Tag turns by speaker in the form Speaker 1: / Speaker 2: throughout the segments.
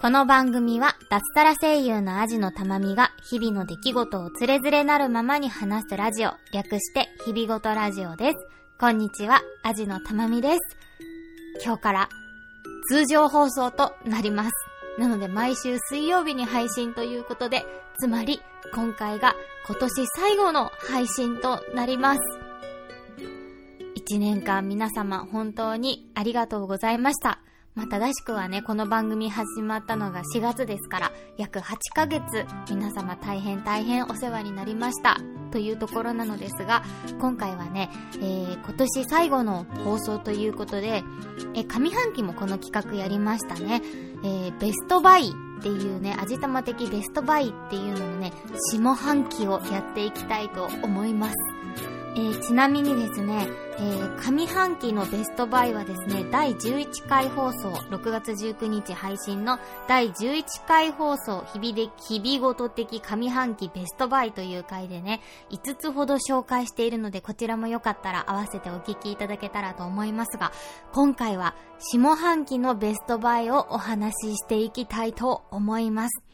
Speaker 1: この番組は脱サラ声優のアジのたまみが日々の出来事をつれづれなるままに話すラジオ、略して日々ごとラジオです。こんにちは、アジのたまみです。今日から通常放送となります。なので毎週水曜日に配信ということで、つまり今回が今年最後の配信となります。一年間皆様本当にありがとうございました。まあ、正しくはね、この番組始まったのが4月ですから、約8ヶ月、皆様大変大変お世話になりました。というところなのですが、今回はね、えー、今年最後の放送ということで、えー、上半期もこの企画やりましたね。えー、ベストバイっていうね、味玉的ベストバイっていうののね、下半期をやっていきたいと思います。えー、ちなみにですね、えー、上半期のベストバイはですね、第11回放送、6月19日配信の第11回放送、日々で、日々ごと的上半期ベストバイという回でね、5つほど紹介しているので、こちらもよかったら合わせてお聞きいただけたらと思いますが、今回は下半期のベストバイをお話ししていきたいと思います。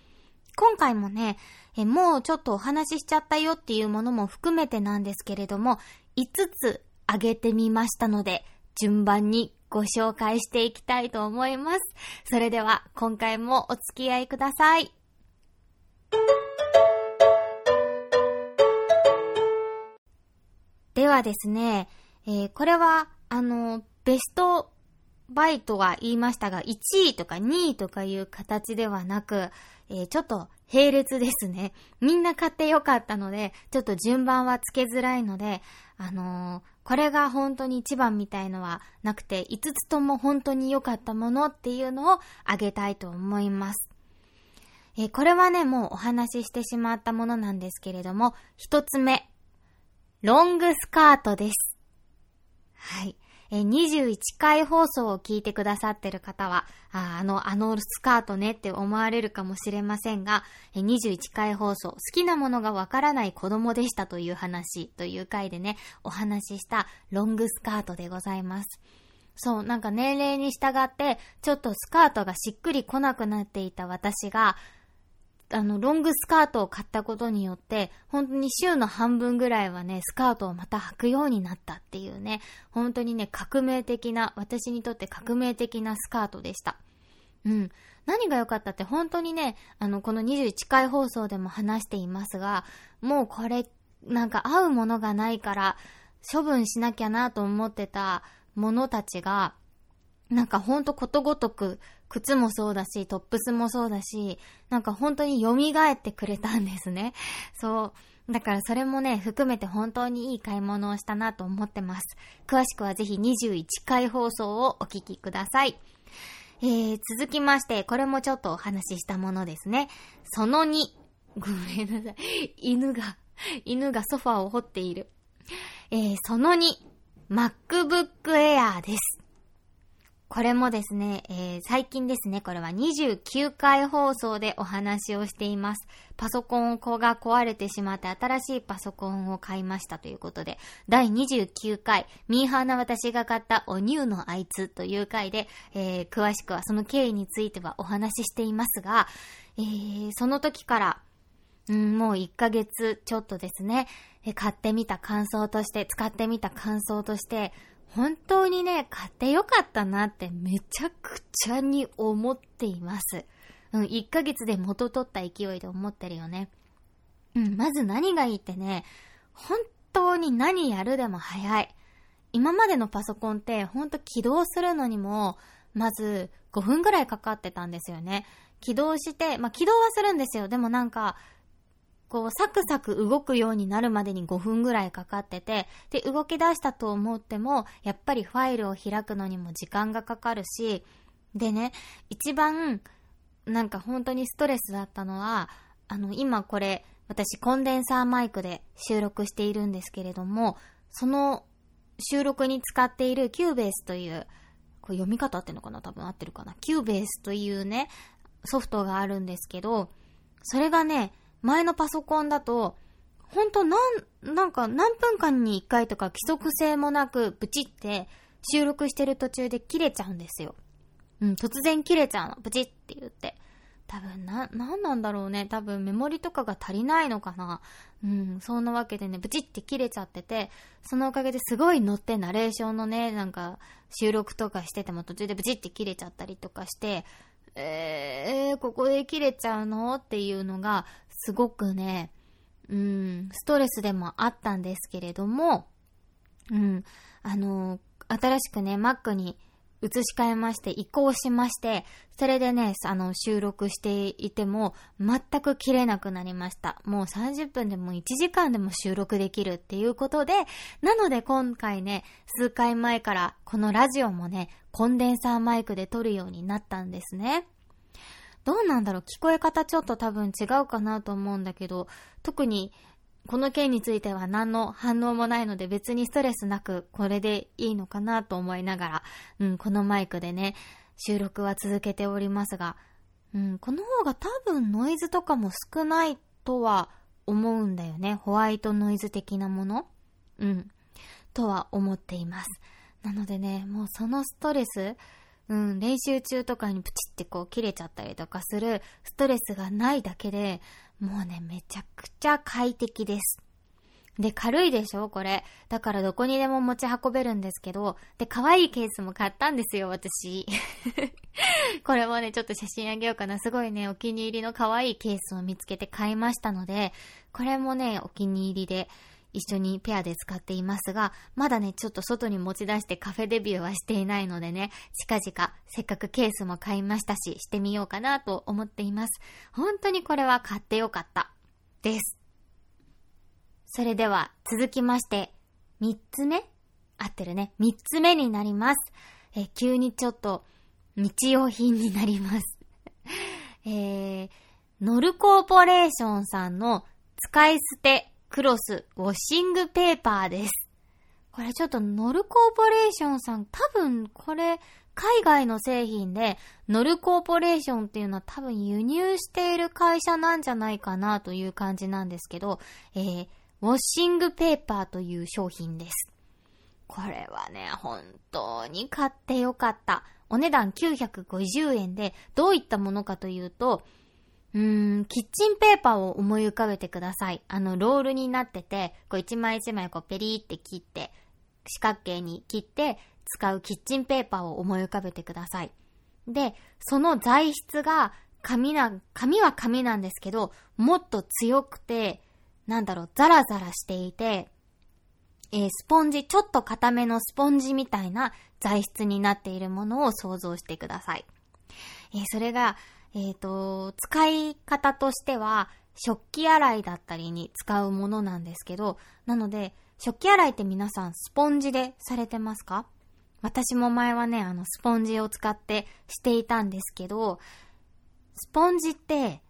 Speaker 1: 今回もね、えもうちょっとお話ししちゃったよっていうものも含めてなんですけれども、5つあげてみましたので、順番にご紹介していきたいと思います。それでは今回もお付き合いください。ではですね、えー、これは、あの、ベストバイトは言いましたが、1位とか2位とかいう形ではなく、えー、ちょっと並列ですね。みんな買ってよかったので、ちょっと順番はつけづらいので、あのー、これが本当に一番みたいのはなくて、5つとも本当に良かったものっていうのをあげたいと思います。えー、これはね、もうお話ししてしまったものなんですけれども、一つ目、ロングスカートです。はい。え21回放送を聞いてくださってる方は、ああの、あのスカートねって思われるかもしれませんが、え21回放送、好きなものがわからない子供でしたという話という回でね、お話ししたロングスカートでございます。そう、なんか年齢に従って、ちょっとスカートがしっくり来なくなっていた私が、あの、ロングスカートを買ったことによって、本当に週の半分ぐらいはね、スカートをまた履くようになったっていうね、本当にね、革命的な、私にとって革命的なスカートでした。うん。何が良かったって本当にね、あの、この21回放送でも話していますが、もうこれ、なんか合うものがないから、処分しなきゃなと思ってたものたちが、なんかほんとことごとく、靴もそうだし、トップスもそうだし、なんか本当に蘇ってくれたんですね。そう。だからそれもね、含めて本当にいい買い物をしたなと思ってます。詳しくはぜひ21回放送をお聞きください。えー、続きまして、これもちょっとお話ししたものですね。その2。ごめんなさい。犬が、犬がソファーを掘っている。えー、その2。MacBook Air です。これもですね、えー、最近ですね、これは29回放送でお話をしています。パソコンが壊れてしまって新しいパソコンを買いましたということで、第29回、ミーハーな私が買ったおニューのあいつという回で、えー、詳しくはその経緯についてはお話ししていますが、えー、その時から、うん、もう1ヶ月ちょっとですね、買ってみた感想として、使ってみた感想として、本当にね、買ってよかったなってめちゃくちゃに思っています。うん、1ヶ月で元取った勢いで思ってるよね。うん、まず何がいいってね、本当に何やるでも早い。今までのパソコンってほんと起動するのにも、まず5分ぐらいかかってたんですよね。起動して、まあ、起動はするんですよ。でもなんか、こう、サクサク動くようになるまでに5分ぐらいかかってて、で、動き出したと思っても、やっぱりファイルを開くのにも時間がかかるし、でね、一番、なんか本当にストレスだったのは、あの、今これ、私コンデンサーマイクで収録しているんですけれども、その収録に使っている Cubase という、これ読み方合っていうのかな多分合ってるかな。 Cubase というね、ソフトがあるんですけど、それがね、前のパソコンだと、ほんとなん、なんか何分間に一回とか規則性もなく、ブチって収録してる途中で切れちゃうんですよ。うん、突然切れちゃうの。ブチって言って。多分な、なんなんだろうね。多分メモリとかが足りないのかな。うん、そんなわけでね、ブチって切れちゃってて、そのおかげですごい乗ってナレーションのね、なんか収録とかしてても途中でブチって切れちゃったりとかして、えー、ここで切れちゃうの？っていうのが、すごくね、うん、ストレスでもあったんですけれども、うん、あの、新しくね、Mac に移し替えまして、移行しまして、それでね、あの、収録していても、全く切れなくなりました。もう30分でも1時間でも収録できるっていうことで、なので今回ね、数回前からこのラジオもね、コンデンサーマイクで撮るようになったんですね。どうなんだろう？聞こえ方ちょっと多分違うかなと思うんだけど、特にこの件については何の反応もないので別にストレスなくこれでいいのかなと思いながら、うん、このマイクでね、収録は続けておりますが、うん、この方が多分ノイズとかも少ないとは思うんだよね。ホワイトノイズ的なもの？うん。とは思っています。なのでね、もうそのストレス、うん、練習中とかにプチってこう切れちゃったりとかするストレスがないだけで、もうね、めちゃくちゃ快適です。で、軽いでしょ？これ。だからどこにでも持ち運べるんですけど、で、可愛いケースも買ったんですよ、私。これもね、ちょっと写真あげようかな。すごいね、お気に入りの可愛いケースを見つけて買いましたので、これもね、お気に入りで、一緒にペアで使っていますが、まだね、ちょっと外に持ち出してカフェデビューはしていないのでね、近々、せっかくケースも買いましたし、してみようかなと思っています。本当にこれは買ってよかった。です。それでは、続きまして、三つ目？合ってるね。三つ目になります。え急にちょっと、日用品になります。えー、ノルコーポレーションさんの使い捨てクロスウォッシングペーパーです。これちょっとノルコーポレーションさん、多分これ海外の製品で、ノルコーポレーションっていうのは多分輸入している会社なんじゃないかなという感じなんですけど、えー、ウォッシングペーパーという商品です。これはね、本当に買ってよかった。お値段950円で、どういったものかというと、うん、キッチンペーパーを思い浮かべてください。あの、ロールになってて、こう一枚一枚こうペリーって切って、四角形に切って使うキッチンペーパーを思い浮かべてください。で、その材質が紙な、紙は紙なんですけど、もっと強くて、なんだろう、ザラザラしていて、えー、スポンジ、ちょっと硬めのスポンジみたいな材質になっているものを想像してください。えー、それが、えっ、ー、と、使い方としては、食器洗いだったりに使うものなんですけど、なので、食器洗いって皆さんスポンジでされてますか？私も前はね、あの、スポンジを使ってしていたんですけど、スポンジって、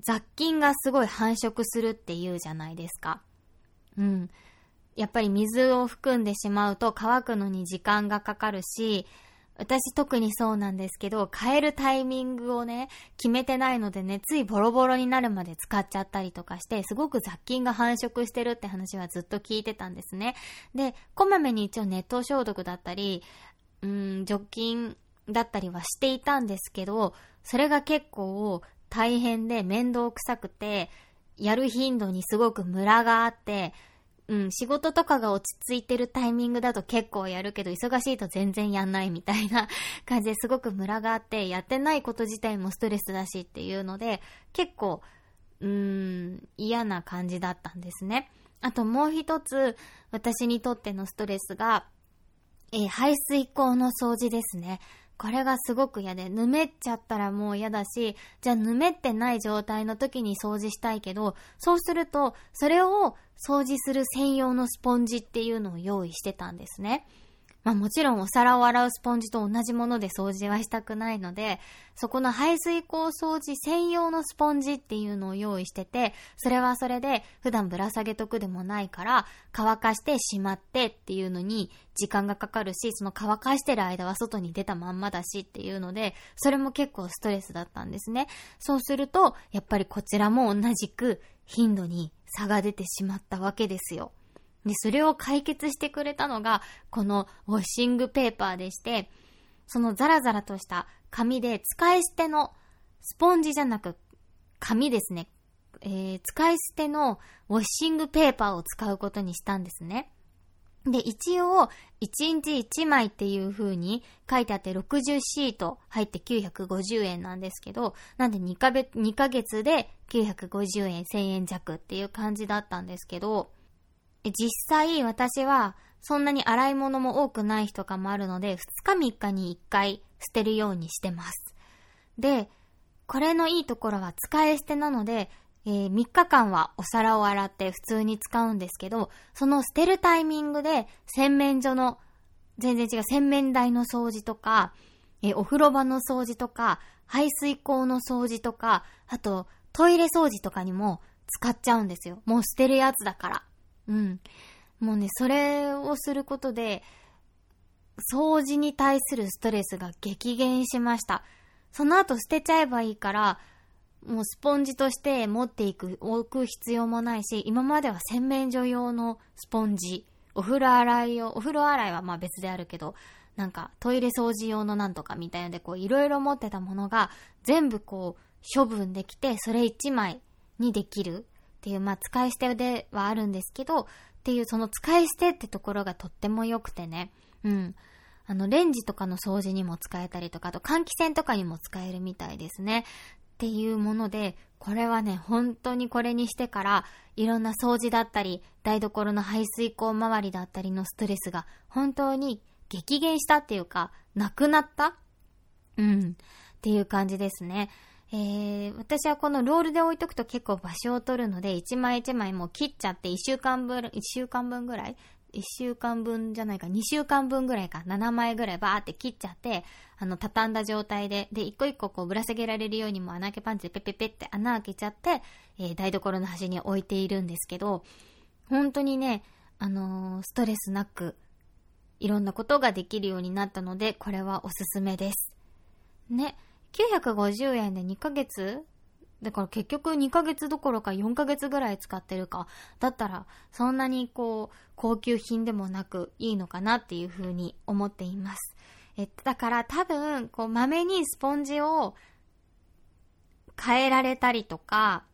Speaker 1: 雑菌がすごい繁殖するって言うじゃないですか。うん。やっぱり水を含んでしまうと乾くのに時間がかかるし、私特にそうなんですけど、変えるタイミングをね、決めてないのでね、ついボロボロになるまで使っちゃったりとかして、すごく雑菌が繁殖してるって話はずっと聞いてたんですね。で、こまめに一応熱湯消毒だったり、うん、除菌だったりはしていたんですけど、それが結構大変で面倒くさくて、やる頻度にすごくムラがあって、うん、仕事とかが落ち着いてるタイミングだと結構やるけど、忙しいと全然やんないみたいな 感じですごくムラがあって、やってないこと自体もストレスだしっていうので、結構、うーん、嫌な感じだったんですね。あともう一つ、私にとってのストレスが、えー、排水口の掃除ですね。これがすごく嫌で、ぬめっちゃったらもう嫌だし、じゃあぬめってない状態の時に掃除したいけど、そうすると、それを掃除する専用のスポンジっていうのを用意してたんですね。まあもちろんお皿を洗うスポンジと同じもので掃除はしたくないので、そこの排水口掃除専用のスポンジっていうのを用意してて、それはそれで普段ぶら下げとくでもないから、乾かしてしまってっていうのに時間がかかるし、その乾かしてる間は外に出たまんまだしっていうので、それも結構ストレスだったんですね。そうすると、やっぱりこちらも同じく頻度に差が出てしまったわけですよ。で、それを解決してくれたのが、このウォッシングペーパーでして、そのザラザラとした紙で使い捨てのスポンジじゃなく、紙ですね。えー、使い捨てのウォッシングペーパーを使うことにしたんですね。で、一応、1日1枚っていう風に書いてあって60シート入って950円なんですけど、なんで2ヶ月 ,2 ヶ月で950円、1000円弱っていう感じだったんですけど、実際私はそんなに洗い物も多くない日とかもあるので、2日3日に1回捨てるようにしてます。で、これのいいところは使い捨てなので、えー、3日間はお皿を洗って普通に使うんですけど、その捨てるタイミングで洗面所の、全然違う洗面台の掃除とか、えー、お風呂場の掃除とか、排水口の掃除とか、あとトイレ掃除とかにも使っちゃうんですよ。もう捨てるやつだから。うん。もうね、それをすることで、掃除に対するストレスが激減しました。その後捨てちゃえばいいから、もうスポンジとして持っていく、置く必要もないし、今までは洗面所用のスポンジ、お風呂洗い用、お風呂洗いはまあ別であるけど、なんかトイレ掃除用のなんとかみたいなのでこういろいろ持ってたものが全部こう処分できて、それ1枚にできるっていう、まあ使い捨てではあるんですけど、っていうその使い捨てってところがとっても良くてね。うん。あの、レンジとかの掃除にも使えたりとか、あと換気扇とかにも使えるみたいですね。っていうもので、これはね、本当にこれにしてから、いろんな掃除だったり、台所の排水口周りだったりのストレスが、本当に激減したっていうか、なくなった？うん。っていう感じですね。えー、私はこのロールで置いとくと結構場所を取るので、一枚一枚もう切っちゃって一週間分、一週間分ぐらい？一週間分じゃないか、二週間分ぐらいか、7枚ぐらいバーって切っちゃって、あの、畳んだ状態で、で、一個一個こうぶら下げられるようにも穴開けパンチでペペペって穴開けちゃって、えー、台所の端に置いているんですけど、本当にね、あのー、ストレスなく、いろんなことができるようになったので、これはおすすめです。ね。950円で2ヶ月？だから結局2ヶ月どころか4ヶ月ぐらい使ってるか。だったら、そんなにこう、高級品でもなくいいのかなっていうふうに思っています。えっと、だから多分、こう、豆にスポンジを変えられたりとか、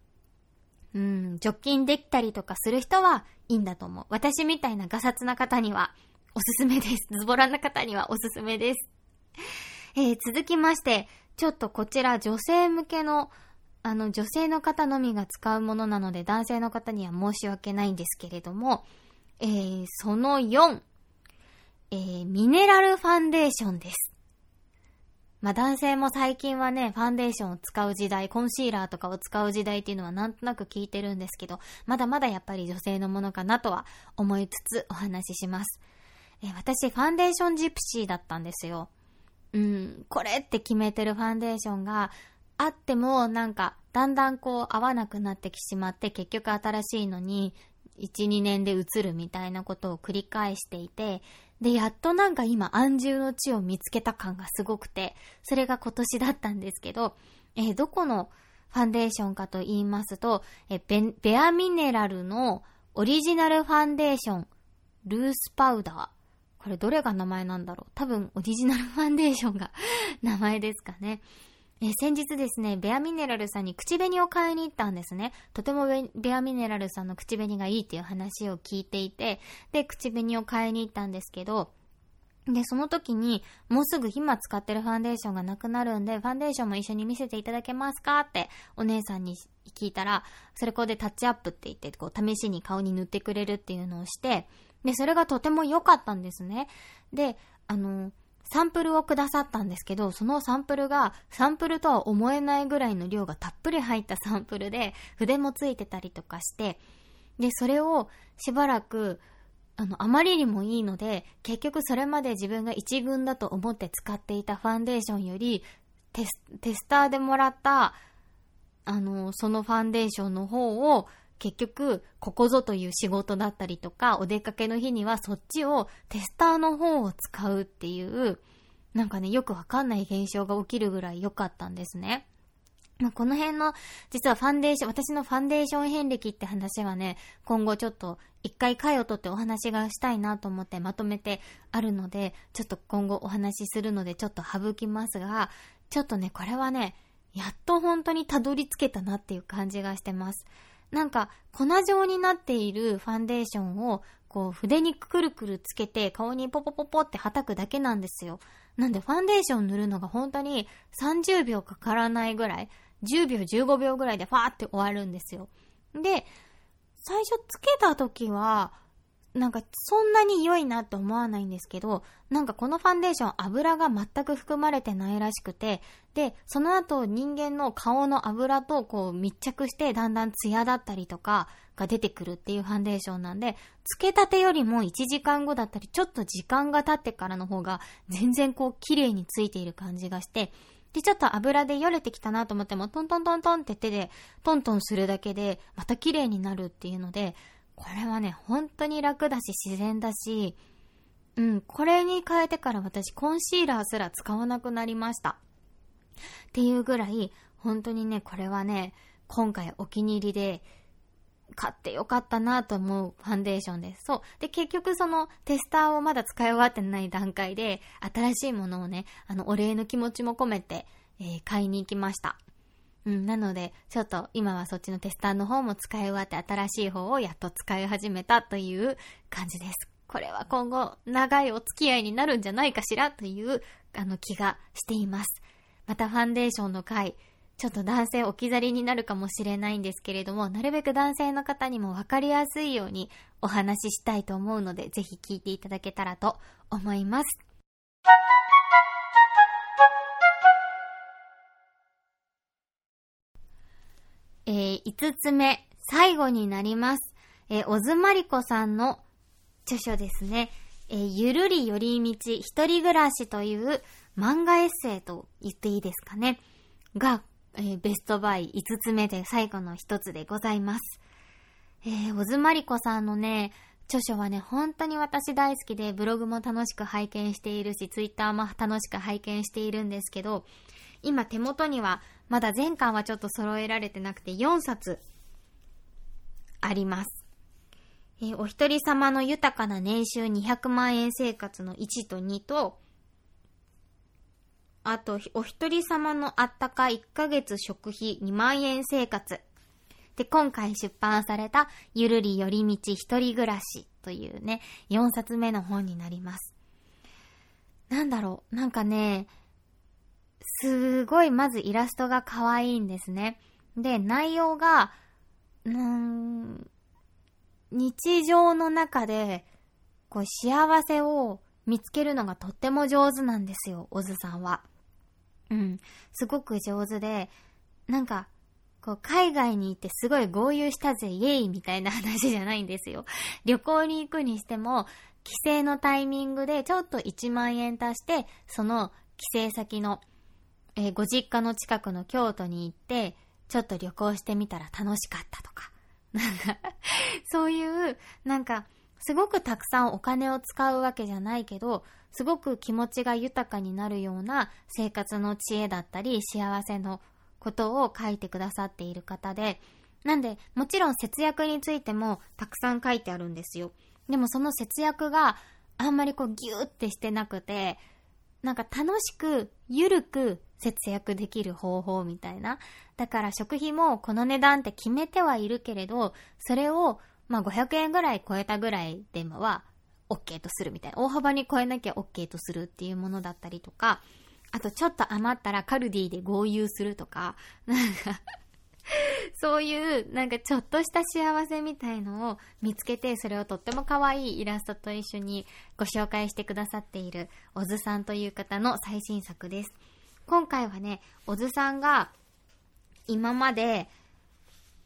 Speaker 1: うん、除菌できたりとかする人はいいんだと思う。私みたいなガサツな方にはおすすめです。ズボラな方にはおすすめです。えー、続きまして、ちょっとこちら女性向けの、あの、女性の方のみが使うものなので、男性の方には申し訳ないんですけれども、えー、その4、えー、ミネラルファンデーションです。まあ、男性も最近はね、ファンデーションを使う時代、コンシーラーとかを使う時代っていうのはなんとなく聞いてるんですけど、まだまだやっぱり女性のものかなとは思いつつお話しします。えー、私、ファンデーションジプシーだったんですよ。うん、これって決めてるファンデーションがあっても、なんか、だんだんこう合わなくなってきしまって、結局新しいのに、1、2年で移るみたいなことを繰り返していて、で、やっとなんか今安住の地を見つけた感がすごくて、それが今年だったんですけど、えー、どこのファンデーションかと言いますと、えベベアミネラルのオリジナルファンデーション、ルースパウダー。これどれが名前なんだろう？多分オリジナルファンデーションが 名前ですかね。え先日ですね、ベアミネラルさんに口紅を買いに行ったんですね。とてもベアミネラルさんの口紅がいいっていう話を聞いていて、で、口紅を買いに行ったんですけど、で、その時に、もうすぐ今使ってるファンデーションがなくなるんで、ファンデーションも一緒に見せていただけますかってお姉さんに聞いたら、それこでタッチアップって言って、こう、試しに顔に塗ってくれるっていうのをして、で、それがとても良かったんですね。で、あの、サンプルをくださったんですけど、そのサンプルが、サンプルとは思えないぐらいの量がたっぷり入ったサンプルで、筆もついてたりとかして、で、それをしばらく、あの、あまりにもいいので、結局それまで自分が一軍だと思って使っていたファンデーションより、テス、テスターでもらった、あの、そのファンデーションの方を結局、ここぞという仕事だったりとか、お出かけの日にはそっちをテスターの方を使うっていう、なんかね、よくわかんない現象が起きるぐらい良かったんですね。まあ、この辺の、実はファンデーション、私のファンデーション遍歴って話はね、今後ちょっと一回回を取ってお話がしたいなと思ってまとめてあるので、ちょっと今後お話しするのでちょっと省きますが、ちょっとね、これはね、やっと本当にたどり着けたなっていう感じがしてます。なんか、粉状になっているファンデーションを、こう、筆にくるくるつけて、顔にポポポポって叩くだけなんですよ。なんで、ファンデーション塗るのが本当に30秒かからないぐらい、10秒、15秒ぐらいでファーって終わるんですよ。で、最初つけた時は、なんかそんなに良いなって思わないんですけど、なんかこのファンデーション油が全く含まれてないらしくて、で、その後人間の顔の油とこう密着してだんだんツヤだったりとかが出てくるっていうファンデーションなんで、つけたてよりも1時間後だったり、ちょっと時間が経ってからの方が全然こう綺麗についている感じがして、で、ちょっと油でよれてきたなと思っても、トントントントンって手でトントンするだけで、また綺麗になるっていうので、これはね、本当に楽だし自然だし、うん、これに変えてから私コンシーラーすら使わなくなりました。っていうぐらい、本当にね、これはね、今回お気に入りで、買ってよかったなと思うファンデーションです。そう。で、結局そのテスターをまだ使い終わってない段階で、新しいものをね、あの、お礼の気持ちも込めて、えー、買いに行きました。うん、なので、ちょっと今はそっちのテスターの方も使い終わって新しい方をやっと使い始めたという感じです。これは今後長いお付き合いになるんじゃないかしらというあの気がしています。またファンデーションの回、ちょっと男性置き去りになるかもしれないんですけれども、なるべく男性の方にもわかりやすいようにお話ししたいと思うので、ぜひ聞いていただけたらと思います。えー、5つ目、最後になります。えー、小津まりこさんの著書ですね。えー、ゆるり寄り道一人暮らしという漫画エッセイと言っていいですかね。が、えー、ベストバイ5つ目で最後の1つでございます。えー、小津まりこさんのね、著書はね、本当に私大好きで、ブログも楽しく拝見しているし、ツイッターも楽しく拝見しているんですけど、今手元にはまだ全巻はちょっと揃えられてなくて4冊あります。えー、お一人様の豊かな年収200万円生活の1と2と、あと、お一人様のあったか1ヶ月食費2万円生活。で、今回出版された、ゆるり寄り道一人暮らしというね、4冊目の本になります。なんだろう、なんかね、すごいまずイラストが可愛いんですね。で、内容が、うーん、日常の中で、こう、幸せを見つけるのがとっても上手なんですよ、オズさんは。うん、すごく上手で、なんか、こう、海外に行ってすごい合流したぜ、イエイみたいな話じゃないんですよ。旅行に行くにしても、帰省のタイミングでちょっと1万円足して、その帰省先のえー、ご実家の近くの京都に行って、ちょっと旅行してみたら楽しかったとか。なんかそういう、なんか、すごくたくさんお金を使うわけじゃないけど、すごく気持ちが豊かになるような生活の知恵だったり、幸せのことを書いてくださっている方で、なんで、もちろん節約についてもたくさん書いてあるんですよ。でもその節約があんまりこうギューってしてなくて、なんか楽しく、ゆるく節約できる方法みたいな。だから食費もこの値段って決めてはいるけれど、それをまあ500円ぐらい超えたぐらいでもは OK とするみたいな。大幅に超えなきゃ OK とするっていうものだったりとか、あとちょっと余ったらカルディで合流するとか、なんか そういう、なんかちょっとした幸せみたいのを見つけて、それをとっても可愛いイラストと一緒にご紹介してくださっている、小津さんという方の最新作です。今回はね、小津さんが今まで、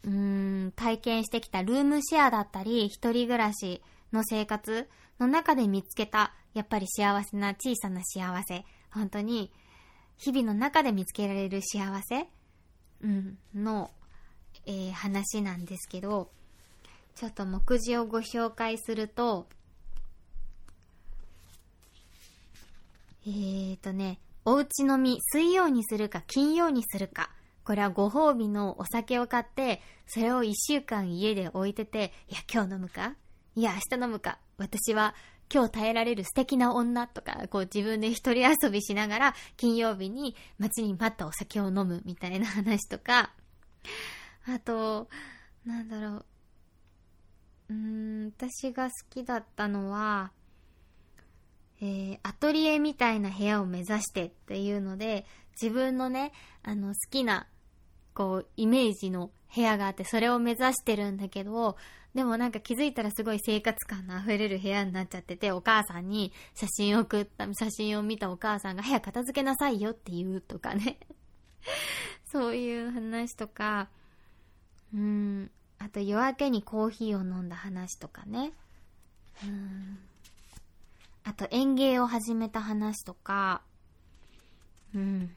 Speaker 1: うーん、体験してきたルームシェアだったり、一人暮らしの生活の中で見つけた、やっぱり幸せな小さな幸せ。本当に、日々の中で見つけられる幸せうん、の、えー、話なんですけど、ちょっと目次をご紹介すると、えーとね、おうち飲み水曜にするか金曜にするか、これはご褒美のお酒を買って、それを一週間家で置いてて、いや、今日飲むか？いや、明日飲むか？私は今日耐えられる素敵な女とか、こう自分で一人遊びしながら、金曜日に待ちに待ったお酒を飲むみたいな話とか、あと、なんだろう。うーん、私が好きだったのは、えー、アトリエみたいな部屋を目指してっていうので、自分のね、あの、好きな、こう、イメージの部屋があって、それを目指してるんだけど、でもなんか気づいたらすごい生活感の溢れる部屋になっちゃってて、お母さんに写真を送った、写真を見たお母さんが部屋片付けなさいよって言うとかね。そういう話とか、うん、あと夜明けにコーヒーを飲んだ話とかね。うん。あと園芸を始めた話とか、うん。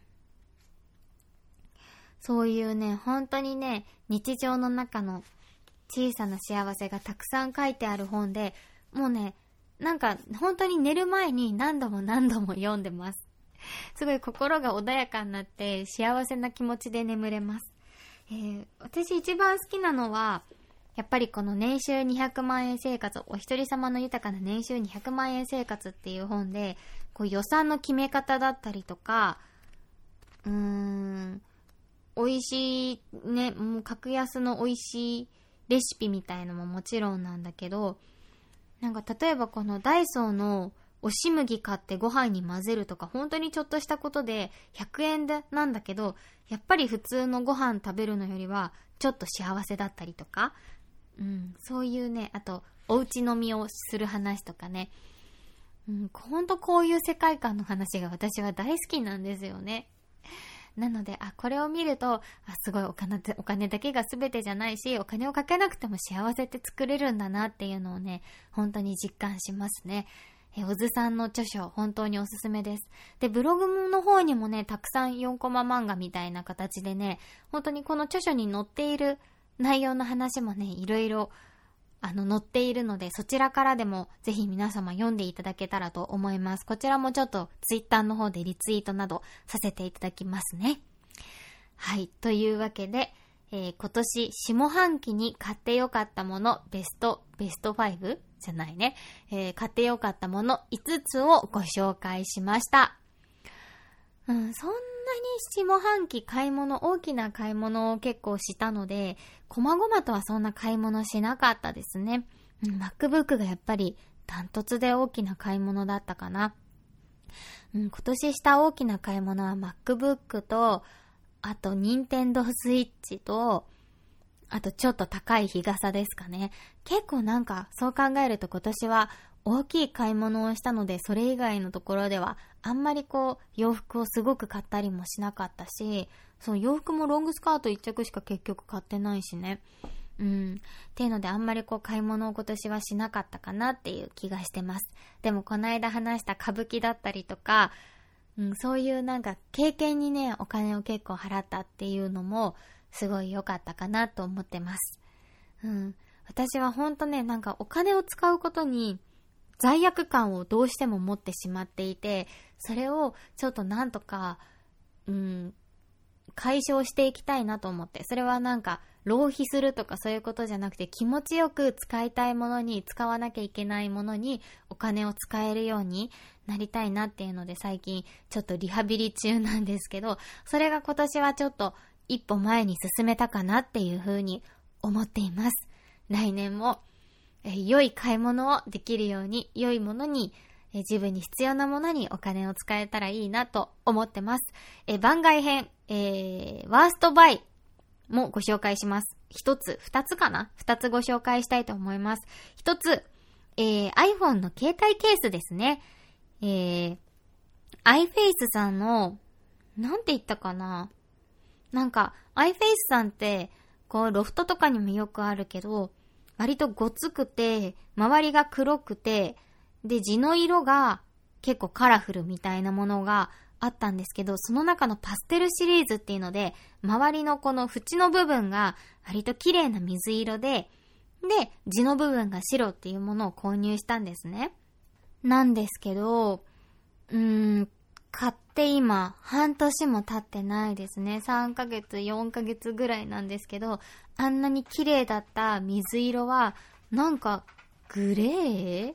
Speaker 1: そういうね、本当にね、日常の中の小さな幸せがたくさん書いてある本で、もうね、なんか本当に寝る前に何度も何度も読んでます。すごい心が穏やかになって幸せな気持ちで眠れます。えー、私一番好きなのは、やっぱりこの年収200万円生活、お一人様の豊かな年収200万円生活っていう本で、こう予算の決め方だったりとか、うーん、美味しい、ね、もう格安の美味しいレシピみたいのももちろんなんだけど、なんか例えばこのダイソーの押し麦買ってご飯に混ぜるとか、本当にちょっとしたことで100円でなんだけど、やっぱり普通のご飯食べるのよりはちょっと幸せだったりとか、うん、そういうね、あと、おうち飲みをする話とかね、うん、ほんとこういう世界観の話が私は大好きなんですよね。なので、あ、これを見ると、あ、すごいお金お金だけが全てじゃないし、お金をかけなくても幸せって作れるんだなっていうのをね、本当に実感しますね。え、小津さんの著書、本当におすすめです。で、ブログの方にもね、たくさん4コマ漫画みたいな形でね、本当にこの著書に載っている内容の話もね、いろいろあの、載っているので、そちらからでもぜひ皆様読んでいただけたらと思います。こちらもちょっとツイッターの方でリツイートなどさせていただきますね。はい。というわけで、えー、今年下半期に買ってよかったものベスト、ベスト 5? じゃないね。えー、買ってよかったもの5つをご紹介しました。うん、そんななに下半期買い物、大きな買い物を結構したので、細々とはそんな買い物しなかったですね。うん、MacBook がやっぱりダントツで大きな買い物だったかな。うん、今年した大きな買い物は MacBook と、あと Nintendo Switch と、あとちょっと高い日傘ですかね。結構なんかそう考えると今年は大きい買い物をしたので、それ以外のところでは、あんまりこう、洋服をすごく買ったりもしなかったし、そう、洋服もロングスカート1着しか結局買ってないしね。うん。っていうので、あんまりこう、買い物を今年はしなかったかなっていう気がしてます。でも、この間話した歌舞伎だったりとか、うん、そういうなんか、経験にね、お金を結構払ったっていうのも、すごい良かったかなと思ってます。うん。私はほんとね、なんかお金を使うことに、罪悪感をどうしても持ってしまっていて、それをちょっとなんとか、うん、解消していきたいなと思って、それはなんか、浪費するとかそういうことじゃなくて気持ちよく使いたいものに使わなきゃいけないものにお金を使えるようになりたいなっていうので最近ちょっとリハビリ中なんですけどそれが今年はちょっと一歩前に進めたかなっていうふうに思っています。来年もえ良い買い物をできるように、良いものに、え自分に必要なものにお金を使えたらいいなと思ってます。え番外編、えー、ワーストバイもご紹介します。一つ、二つかな？二つご紹介したいと思います。一つ、えー、iPhone の携帯ケースですね。えー、iFace さんの、なんて言ったかな？なんか、iFace さんって、こう、ロフトとかにもよくあるけど、割とごつくて、周りが黒くて、で、地の色が結構カラフルみたいなものがあったんですけど、その中のパステルシリーズっていうので、周りのこの縁の部分が割と綺麗な水色で、で、地の部分が白っていうものを購入したんですね。なんですけど、うーん、買っって今、半年も経ってないですね。3ヶ月、4ヶ月ぐらいなんですけど、あんなに綺麗だった水色は、なんか、グレー？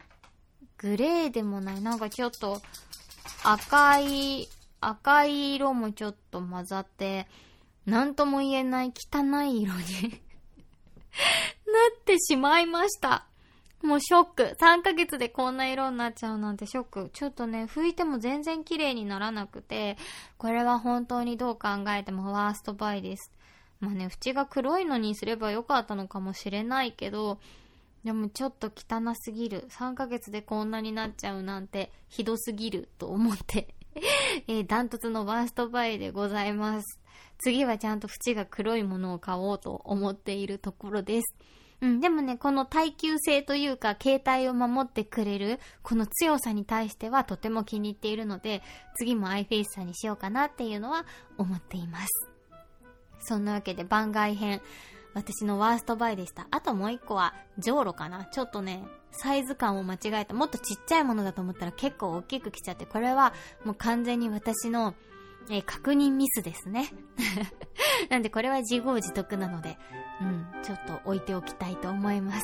Speaker 1: グレーでもない。なんかちょっと、赤い、赤い色もちょっと混ざって、なんとも言えない汚い色に なってしまいました。もうショック。3ヶ月でこんな色になっちゃうなんてショック。ちょっとね、拭いても全然綺麗にならなくて、これは本当にどう考えてもワーストバイです。まあね、縁が黒いのにすればよかったのかもしれないけど、でもちょっと汚すぎる。3ヶ月でこんなになっちゃうなんてひどすぎると思って えー、ダントツのワーストバイでございます。次はちゃんと縁が黒いものを買おうと思っているところです。うん、でもね、この耐久性というか、携帯を守ってくれる、この強さに対してはとても気に入っているので、次も iFace さんにしようかなっていうのは思っています。そんなわけで番外編、私のワーストバイでした。あともう一個は、ジョーロかなちょっとね、サイズ感を間違えた。もっとちっちゃいものだと思ったら結構大きく来ちゃって、これはもう完全に私のえー、確認ミスですね。なんでこれは自業自得なので、うん、ちょっと置いておきたいと思います。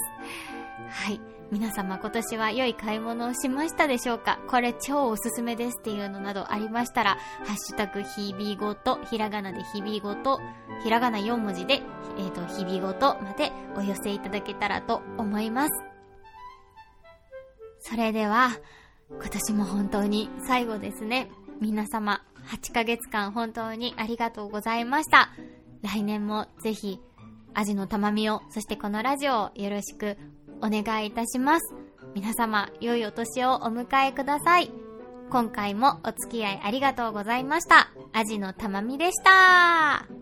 Speaker 1: はい。皆様今年は良い買い物をしましたでしょうか？これ超おすすめですっていうのなどありましたら、ハッシュタグ日々ごと、ひらがなで日々ごと、ひらがな4文字で、えっ、ー、と、日々ごとまでお寄せいただけたらと思います。それでは、今年も本当に最後ですね。皆様、8ヶ月間本当にありがとうございました。来年もぜひ、アジのたまみを、そしてこのラジオをよろしくお願いいたします。皆様、良いお年をお迎えください。今回もお付き合いありがとうございました。アジのたまみでした。